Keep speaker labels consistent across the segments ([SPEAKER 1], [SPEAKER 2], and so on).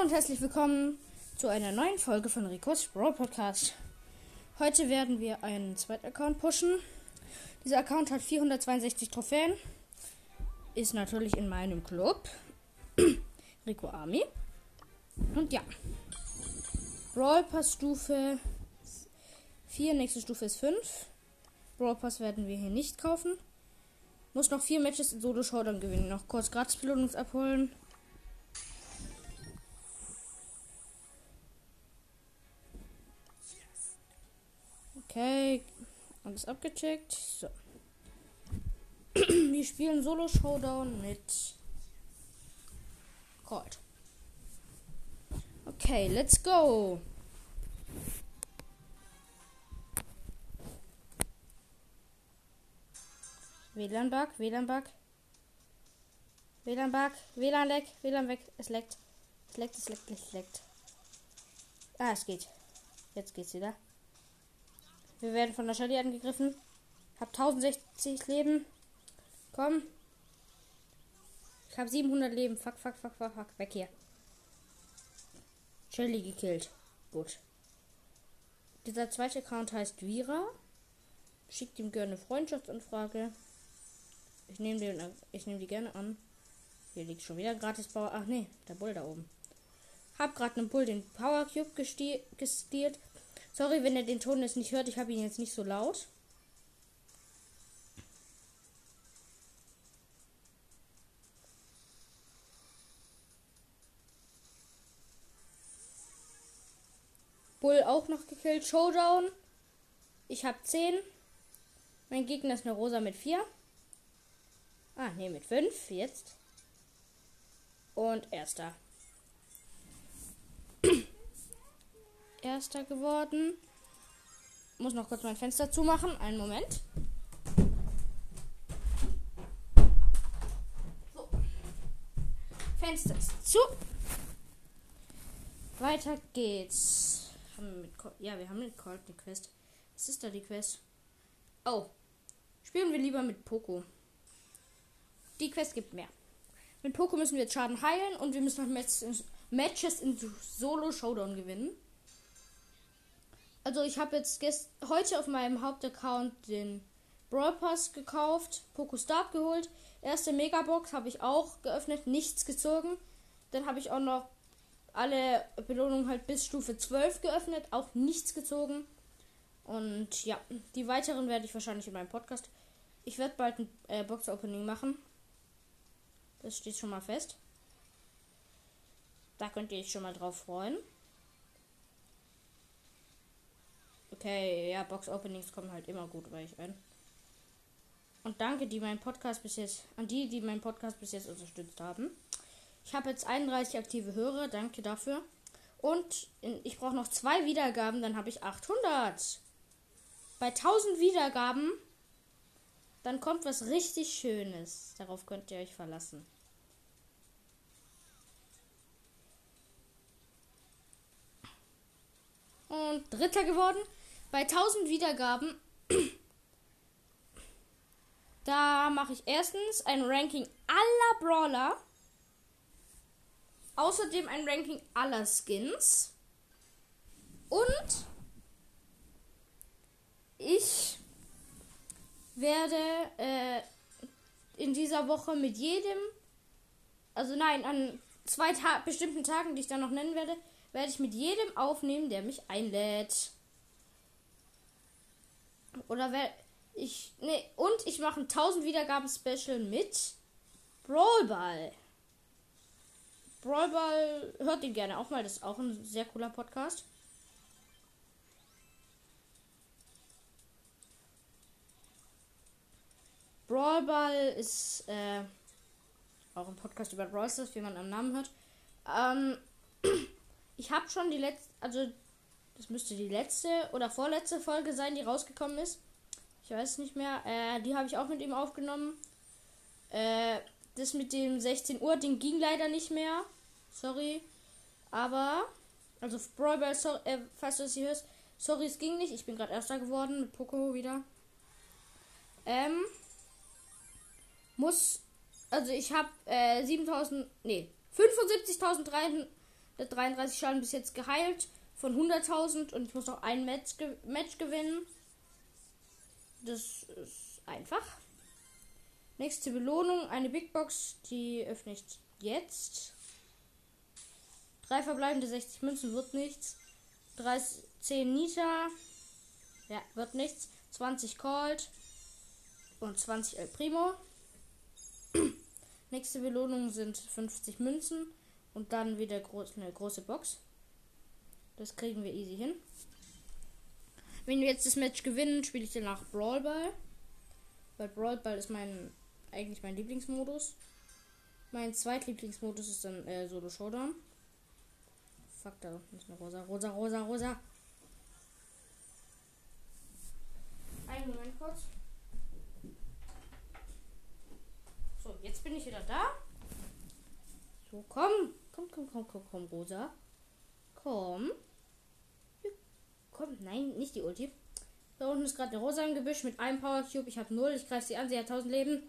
[SPEAKER 1] Hallo und herzlich willkommen zu einer neuen Folge von Rico's Brawl Podcast. Heute werden wir einen zweiten Account pushen. Dieser Account hat 462 Trophäen. Ist natürlich in meinem Club. Rico Army. Und ja. Brawl Pass Stufe 4, nächste Stufe ist 5. Brawl Pass werden wir hier nicht kaufen. Muss noch vier Matches in Solo Showdown gewinnen. Noch kurz Gratis-Belohnungs abholen. Okay, alles abgecheckt. So. Wir spielen Solo Showdown mit Colt. Okay, let's go. WLAN Bug, WLAN Bug. WLAN Bug, WLAN leck, WLAN weg. Es leckt. Es leckt, es leckt, es leckt. Ah, es geht. Jetzt geht's wieder. Wir werden von der Shelly angegriffen. Hab 1060 Leben. Komm. Ich habe 700 Leben. Fuck, fuck, fuck, fuck, fuck. Weg hier. Shelly gekillt. Gut. Dieser zweite Account heißt Vira. Schickt ihm gerne Freundschaftsanfrage. Ich nehme ich nehme die gerne an. Hier liegt schon wieder gratis Power. Ach nee, der Bull da oben. Hab gerade einen Bull den Power Cube gestealt. Sorry, wenn ihr den Ton jetzt nicht hört. Ich habe ihn jetzt nicht so laut. Bull auch noch gekillt. Showdown. Ich habe 10. Mein Gegner ist eine Rosa mit 4. Ah, ne, mit 5. Jetzt. Und erster. Erster geworden. Muss noch kurz mein Fenster zumachen. Einen Moment. So. Fenster ist zu. Weiter geht's. Haben wir ja, wir haben mit Colt eine Quest. Was ist da die Quest? Oh. Spielen wir lieber mit Poco. Die Quest gibt mehr. Mit Poco müssen wir jetzt Schaden heilen und wir müssen noch Matches in Solo Showdown gewinnen. Also ich habe jetzt heute auf meinem Hauptaccount den Brawl Pass gekauft, Poco Start geholt. Erste Megabox habe ich auch geöffnet, nichts gezogen. Dann habe ich auch noch alle Belohnungen halt bis Stufe 12 geöffnet, auch nichts gezogen. Und ja, die weiteren werde ich wahrscheinlich in meinem Podcast. Ich werde bald ein äh, Box-Opening machen. Das steht schon mal fest. Da könnt ihr euch schon mal drauf freuen. Okay, ja, Box-Openings kommen halt immer gut bei euch ein. Und danke, die meinen Podcast bis jetzt, an die, die meinen Podcast bis jetzt unterstützt haben. Ich habe jetzt 31 aktive Hörer, danke dafür. Und in, ich brauche noch zwei Wiedergaben, dann habe ich 800. Bei 1000 Wiedergaben, dann kommt was richtig Schönes. Darauf könnt ihr euch verlassen. Und dritter geworden. Bei 1000 Wiedergaben, da mache ich erstens ein Ranking aller Brawler. Außerdem ein Ranking aller Skins. Und ich werde äh, in dieser Woche mit jedem, also nein, an zwei Ta bestimmten Tagen, die ich dann noch nennen werde, werde ich mit jedem aufnehmen, der mich einlädt. Oder wer ich nee und ich mache ein 1000 Wiedergaben Special mit Brawl Ball. Brawl Ball hört ihn gerne auch mal, das ist auch ein sehr cooler Podcast. Brawl Ball ist äh, auch ein Podcast über Brawl Stars, wie man am Namen hört. Ähm, ich habe schon die letzte, also das müsste die letzte oder vorletzte Folge sein, die rausgekommen ist. Ich weiß nicht mehr. Äh, die habe ich auch mit ihm aufgenommen. Äh, das mit dem 16 Uhr, Ding ging leider nicht mehr. Sorry. Aber, also Brawl Ball, sorry, äh, falls du das hier hörst, sorry, es ging nicht. Ich bin gerade Erster geworden mit Poco wieder. Ähm, muss, also ich habe äh, 7000, nee, 75.300 Der 33 Schaden bis jetzt geheilt von 100.000 und ich muss noch ein Match, ge Match gewinnen. Das ist einfach. Nächste Belohnung, eine Big Box, die öffne ich jetzt. Drei verbleibende 60 Münzen wird nichts. 30, 10 Nita. Ja, wird nichts. 20 Cold. Und 20 El Primo. Nächste Belohnung sind 50 Münzen. Und dann wieder groß, eine große Box. Das kriegen wir easy hin. Wenn wir jetzt das Match gewinnen, spiele ich danach Brawl Ball. Weil Brawl Ball ist mein eigentlich mein Lieblingsmodus. Mein zweitlieblingsmodus ist dann äh, Solo Showdown. Fuck, da ist eine rosa, rosa, rosa, rosa. Einen Moment kurz. So, jetzt bin ich wieder da. So, komm. Komm, komm, komm, komm, komm, rosa. Komm. Komm, nein, nicht die Ulti. Da unten ist gerade eine rosa im Gebüsch mit einem Power Cube. Ich habe null. Ich greife sie an. Sie hat 1000 Leben.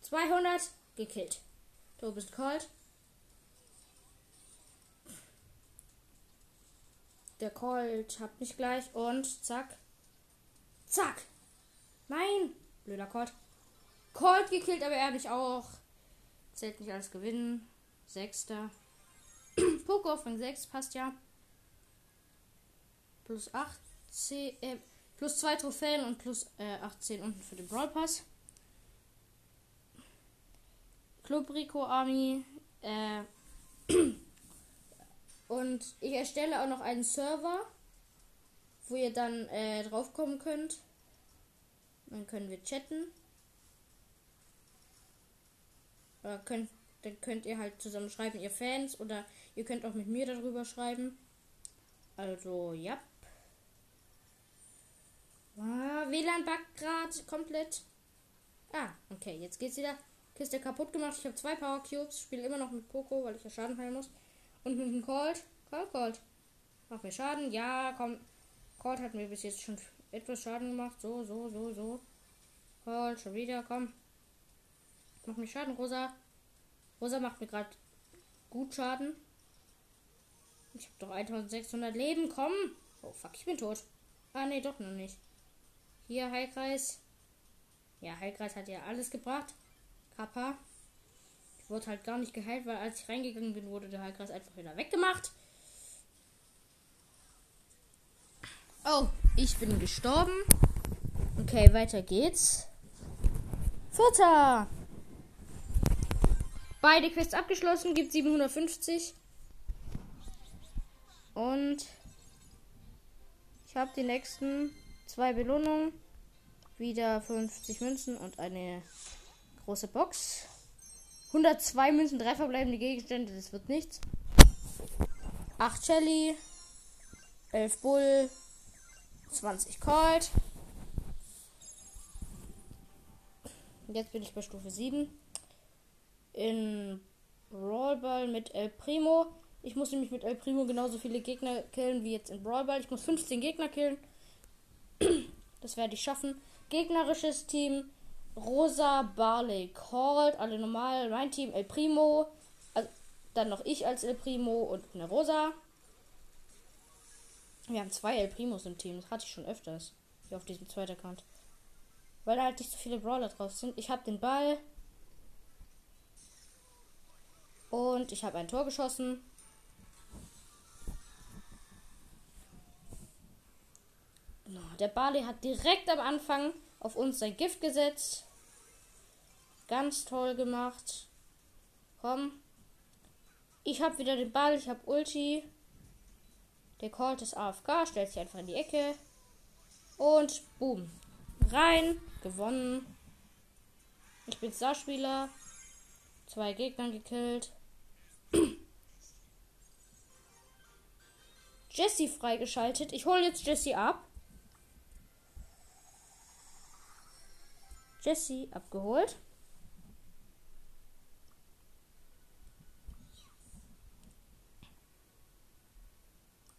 [SPEAKER 1] 200 gekillt. Du bist kalt. Der Colt hat mich gleich und zack. Zack. Nein. Blöder Colt. Colt gekillt, aber er mich auch. Zählt nicht als Gewinnen. Sechster. Poco auf Rang 6 passt ja. Plus 8. äh, plus 2 Trophäen und plus äh, 18 unten für den Brawl Pass. Club Rico Army. Äh, und ich erstelle auch noch einen Server, wo ihr dann äh, draufkommen könnt. Dann können wir chatten. Oder könnt, dann könnt ihr halt zusammen schreiben, ihr Fans. Oder ihr könnt auch mit mir darüber schreiben. Also, ja. Ah, WLAN backt gerade komplett. Ah, okay, jetzt geht's wieder. Kiste kaputt gemacht. Ich habe zwei Power Cubes. Spiele immer noch mit Poco, weil ich ja Schaden heilen muss. Und mit dem Colt. Colt, Colt. Mach mir Schaden. Ja, komm. Colt hat mir bis jetzt schon etwas Schaden gemacht. So, so, so, so. Colt, schon wieder. Komm. Mach mir Schaden, Rosa. Rosa macht mir gerade gut Schaden. Ich habe doch 1600 Leben. Komm. Oh, fuck, ich bin tot. Ah, nee, doch noch nicht. Hier, Heilkreis. Ja, Heilkreis hat ja alles gebracht. Papa. Ich wurde halt gar nicht geheilt, weil als ich reingegangen bin, wurde der Heilkreis einfach wieder weggemacht. Oh, ich bin gestorben. Okay, weiter geht's. Vierter. Beide Quests abgeschlossen, gibt 750. Und ich habe die nächsten zwei Belohnungen. Wieder 50 Münzen und eine Große Box. 102 Münzen, drei verbleibende Gegenstände, das wird nichts. 8 Shelly, 11 Bull, 20 Colt. Jetzt bin ich bei Stufe 7. In Brawlball mit El Primo. Ich muss nämlich mit El Primo genauso viele Gegner killen wie jetzt in Brawlball. Ich muss 15 Gegner killen. Das werde ich schaffen. Gegnerisches Team Rosa, Barley, Cold, alle normal. Mein Team El Primo. Also, dann noch ich als El Primo und eine Rosa. Wir haben zwei El Primos im Team. Das hatte ich schon öfters. Hier auf diesem zweiten Account. Weil da halt nicht so viele Brawler drauf sind. Ich habe den Ball. Und ich habe ein Tor geschossen. Der Barley hat direkt am Anfang auf uns sein Gift gesetzt. Ganz toll gemacht. Komm. Ich habe wieder den Ball, ich habe Ulti. Der Colt ist AFK, stellt sich einfach in die Ecke. Und boom. Rein, gewonnen. Ich bin Starspieler. Zwei Gegner gekillt. Jesse freigeschaltet. Ich hole jetzt Jesse ab. Jesse abgeholt.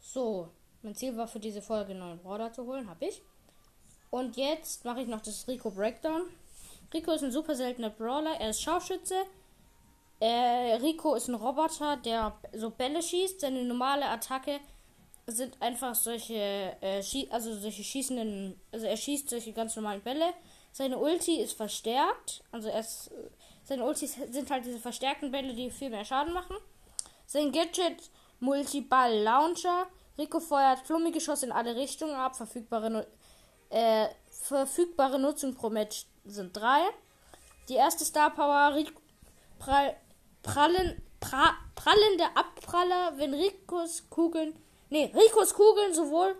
[SPEAKER 1] So, mein Ziel war für diese Folge neuen Brawler zu holen, habe ich. Und jetzt mache ich noch das Rico Breakdown. Rico ist ein super seltener Brawler. Er ist Scharfschütze. Äh, Rico ist ein Roboter, der so Bälle schießt. Seine normale Attacke sind einfach solche, äh, also solche schießenden, also er schießt solche ganz normalen Bälle. Seine Ulti ist verstärkt, also er ist, seine Ultis sind halt diese verstärkten Bälle, die viel mehr Schaden machen. Sein Gadget Multiball Launcher. Rico feuert Flummigeschoss in alle Richtungen ab. Verfügbare, äh, verfügbare Nutzung pro Match sind drei. Die erste Star Power Rico, prall, prallen, pra, prallende Abpraller, wenn Ricos Kugeln Nee, Ricos Kugeln sowohl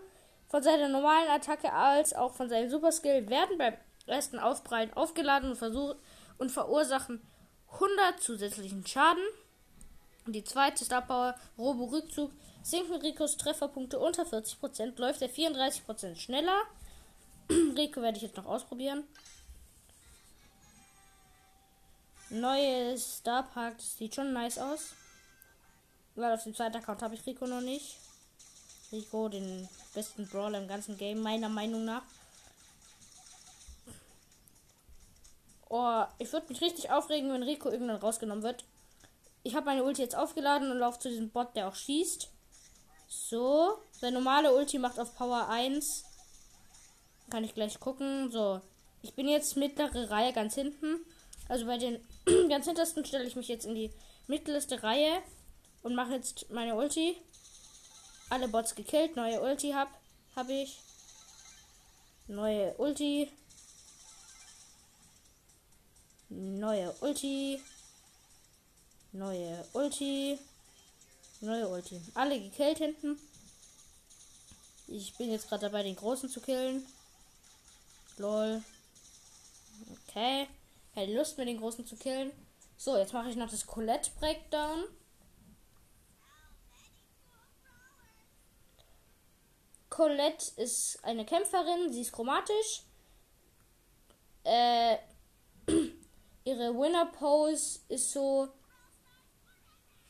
[SPEAKER 1] von seiner normalen Attacke als auch von seinem Superskill werden beim ersten Aufprallen aufgeladen und, versuch und verursachen 100 zusätzlichen Schaden. Und die zweite Star Power, Robo Rückzug, sinken Ricos Trefferpunkte unter 40%, läuft er 34% schneller. Rico werde ich jetzt noch ausprobieren. Neues Star Park, das sieht schon nice aus. Weil auf dem zweiten Account habe ich Rico noch nicht. Rico den besten Brawler im ganzen Game, meiner Meinung nach. Oh, ich würde mich richtig aufregen, wenn Rico irgendwann rausgenommen wird. Ich habe meine Ulti jetzt aufgeladen und laufe zu diesem Bot, der auch schießt. So, sein normale Ulti macht auf Power 1. Kann ich gleich gucken. So, ich bin jetzt mittlere Reihe ganz hinten. Also bei den ganz hintersten stelle ich mich jetzt in die mittelste Reihe und mache jetzt meine Ulti alle Bots gekillt. Neue Ulti hab, hab ich. Neue Ulti. Neue Ulti. Neue Ulti. Neue Ulti. Alle gekillt hinten. Ich bin jetzt gerade dabei, den großen zu killen. Lol. Okay. Hätte Lust, mir den großen zu killen. So, jetzt mache ich noch das Colette Breakdown. Colette ist eine Kämpferin, sie ist chromatisch. Äh, ihre Winner Pose ist so,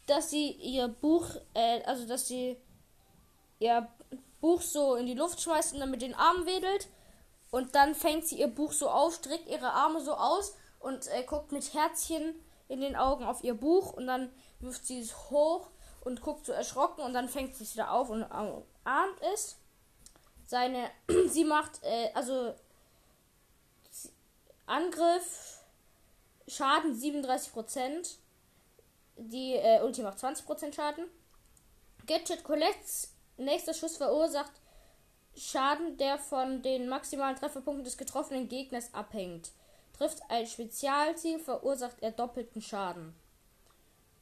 [SPEAKER 1] dass sie ihr Buch, äh, also dass sie ihr Buch so in die Luft schmeißt und dann mit den Armen wedelt. Und dann fängt sie ihr Buch so auf, streckt ihre Arme so aus und äh, guckt mit Herzchen in den Augen auf ihr Buch und dann wirft sie es hoch und guckt so erschrocken und dann fängt sie es wieder auf und umarmt es seine, sie macht, äh, also Angriff, Schaden 37%, die äh, Ulti macht 20% Schaden. Gadget Colettes nächster Schuss verursacht Schaden, der von den maximalen Trefferpunkten des getroffenen Gegners abhängt. Trifft ein Spezialziel, verursacht er doppelten Schaden.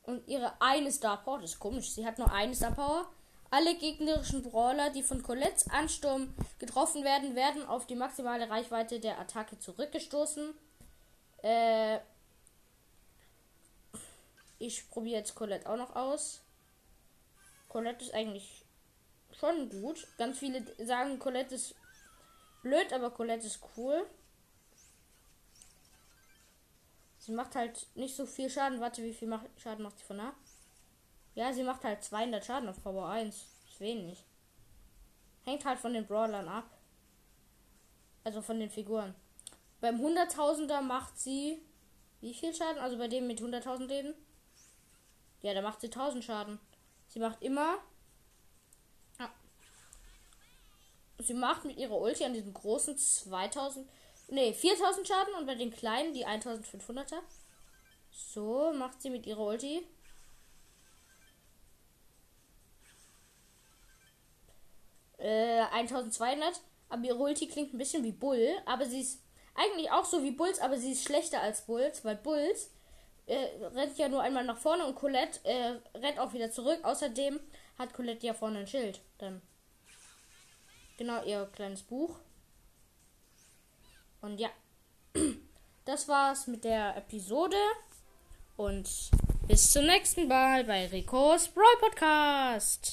[SPEAKER 1] Und ihre eine Star Power, das ist komisch, sie hat nur eine Star Power, alle gegnerischen Brawler, die von Colettes Ansturm getroffen werden, werden auf die maximale Reichweite der Attacke zurückgestoßen. Äh, ich probiere jetzt Colette auch noch aus. Colette ist eigentlich schon gut. Ganz viele sagen, Colette ist blöd, aber Colette ist cool. Sie macht halt nicht so viel Schaden. Warte, wie viel Schaden macht sie von da? Ja, sie macht halt 200 Schaden auf Power 1. Ist wenig. Hängt halt von den Brawlern ab. Also von den Figuren. Beim 100.000er macht sie wie viel Schaden? Also bei dem mit 100.000 Leben? Ja, da macht sie 1000 Schaden. Sie macht immer. Ja. Sie macht mit ihrer Ulti an diesem großen 2000. Ne, 4000 Schaden und bei den kleinen die 1500er. So macht sie mit ihrer Ulti äh, 1200. Aber ihre Ulti klingt ein bisschen wie Bull. Aber sie ist eigentlich auch so wie Bulls, aber sie ist schlechter als Bulls, weil Bulls äh, rennt ja nur einmal nach vorne und Colette äh, rennt auch wieder zurück. Außerdem hat Colette ja vorne ein Schild. Dann. Genau, ihr kleines Buch. Und ja. Das war's mit der Episode. Und bis zum nächsten Mal bei Ricos Brawl Podcast.